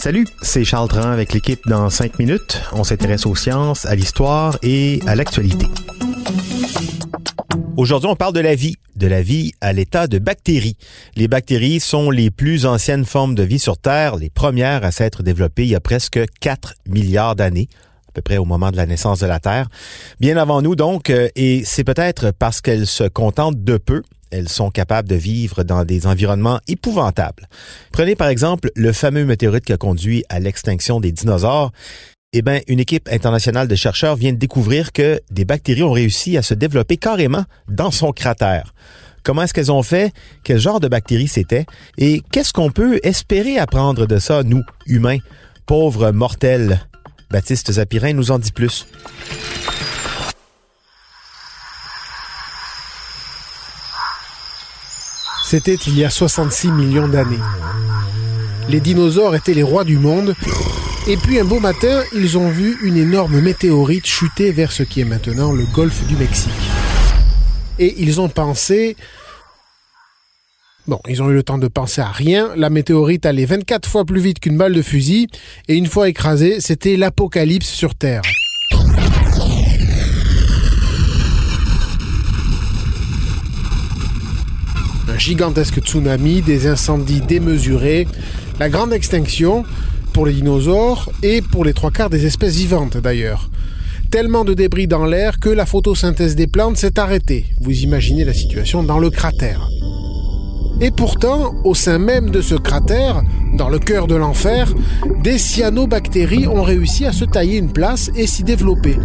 Salut, c'est Charles Dran avec l'équipe dans 5 minutes. On s'intéresse aux sciences, à l'histoire et à l'actualité. Aujourd'hui, on parle de la vie, de la vie à l'état de bactéries. Les bactéries sont les plus anciennes formes de vie sur Terre, les premières à s'être développées il y a presque 4 milliards d'années à peu près au moment de la naissance de la Terre. Bien avant nous donc, euh, et c'est peut-être parce qu'elles se contentent de peu elles sont capables de vivre dans des environnements épouvantables. Prenez par exemple le fameux météorite qui a conduit à l'extinction des dinosaures. Eh bien, une équipe internationale de chercheurs vient de découvrir que des bactéries ont réussi à se développer carrément dans son cratère. Comment est-ce qu'elles ont fait? Quel genre de bactéries c'était? Et qu'est-ce qu'on peut espérer apprendre de ça, nous, humains, pauvres mortels? Baptiste Zapirin nous en dit plus. C'était il y a 66 millions d'années. Les dinosaures étaient les rois du monde, et puis un beau matin, ils ont vu une énorme météorite chuter vers ce qui est maintenant le golfe du Mexique. Et ils ont pensé... Bon, ils ont eu le temps de penser à rien, la météorite allait 24 fois plus vite qu'une balle de fusil, et une fois écrasée, c'était l'apocalypse sur Terre. Un gigantesque tsunami, des incendies démesurés, la grande extinction pour les dinosaures et pour les trois quarts des espèces vivantes d'ailleurs. Tellement de débris dans l'air que la photosynthèse des plantes s'est arrêtée. Vous imaginez la situation dans le cratère. Et pourtant, au sein même de ce cratère, dans le cœur de l'enfer, des cyanobactéries ont réussi à se tailler une place et s'y développer.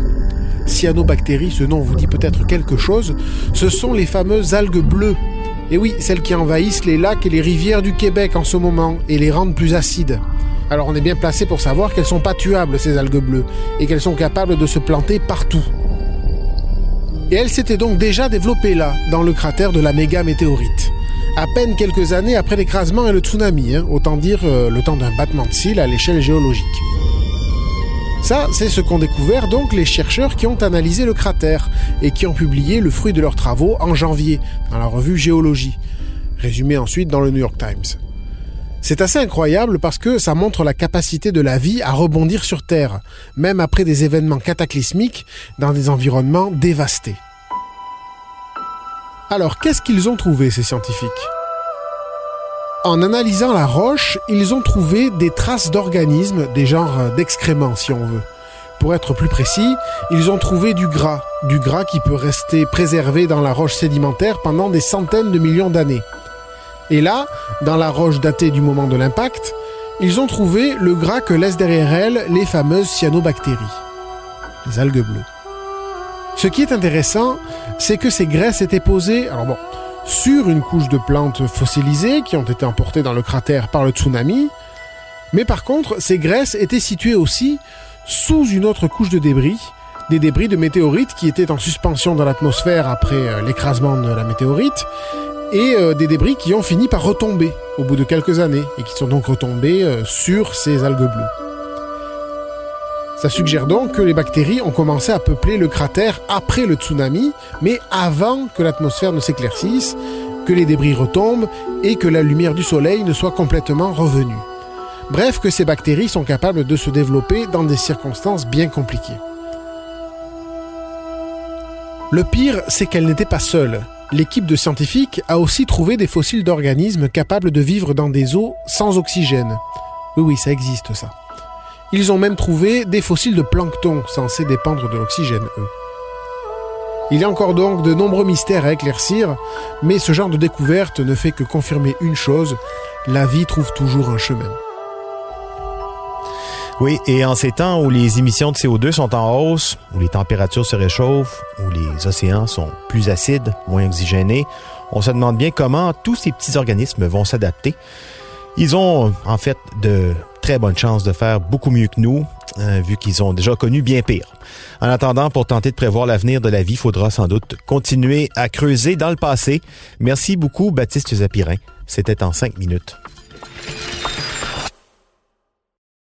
Cyanobactéries, ce nom vous dit peut-être quelque chose, ce sont les fameuses algues bleues et oui, celles qui envahissent les lacs et les rivières du Québec en ce moment et les rendent plus acides. Alors on est bien placé pour savoir qu'elles sont pas tuables ces algues bleues et qu'elles sont capables de se planter partout. Et elles s'étaient donc déjà développées là, dans le cratère de la méga météorite. À peine quelques années après l'écrasement et le tsunami, hein, autant dire euh, le temps d'un battement de cils à l'échelle géologique. Ça, c'est ce qu'ont découvert donc les chercheurs qui ont analysé le cratère et qui ont publié le fruit de leurs travaux en janvier dans la revue Géologie, résumé ensuite dans le New York Times. C'est assez incroyable parce que ça montre la capacité de la vie à rebondir sur Terre, même après des événements cataclysmiques dans des environnements dévastés. Alors, qu'est-ce qu'ils ont trouvé, ces scientifiques? En analysant la roche, ils ont trouvé des traces d'organismes, des genres d'excréments si on veut. Pour être plus précis, ils ont trouvé du gras, du gras qui peut rester préservé dans la roche sédimentaire pendant des centaines de millions d'années. Et là, dans la roche datée du moment de l'impact, ils ont trouvé le gras que laissent derrière elles les fameuses cyanobactéries, les algues bleues. Ce qui est intéressant, c'est que ces graisses étaient posées, alors bon, sur une couche de plantes fossilisées qui ont été emportées dans le cratère par le tsunami. Mais par contre, ces graisses étaient situées aussi sous une autre couche de débris, des débris de météorites qui étaient en suspension dans l'atmosphère après euh, l'écrasement de la météorite, et euh, des débris qui ont fini par retomber au bout de quelques années, et qui sont donc retombés euh, sur ces algues bleues. Ça suggère donc que les bactéries ont commencé à peupler le cratère après le tsunami, mais avant que l'atmosphère ne s'éclaircisse, que les débris retombent et que la lumière du soleil ne soit complètement revenue. Bref, que ces bactéries sont capables de se développer dans des circonstances bien compliquées. Le pire, c'est qu'elle n'était pas seule. L'équipe de scientifiques a aussi trouvé des fossiles d'organismes capables de vivre dans des eaux sans oxygène. Oui, oui, ça existe ça. Ils ont même trouvé des fossiles de plancton censés dépendre de l'oxygène, eux. Il y a encore donc de nombreux mystères à éclaircir, mais ce genre de découverte ne fait que confirmer une chose, la vie trouve toujours un chemin. Oui, et en ces temps où les émissions de CO2 sont en hausse, où les températures se réchauffent, où les océans sont plus acides, moins oxygénés, On se demande bien comment tous ces petits organismes vont s'adapter. Ils ont en fait de très bonnes chances de faire beaucoup mieux que nous, euh, vu qu'ils ont déjà connu bien pire. En attendant, pour tenter de prévoir l'avenir de la vie, il faudra sans doute continuer à creuser dans le passé. Merci beaucoup, Baptiste Zapirin. C'était en cinq minutes.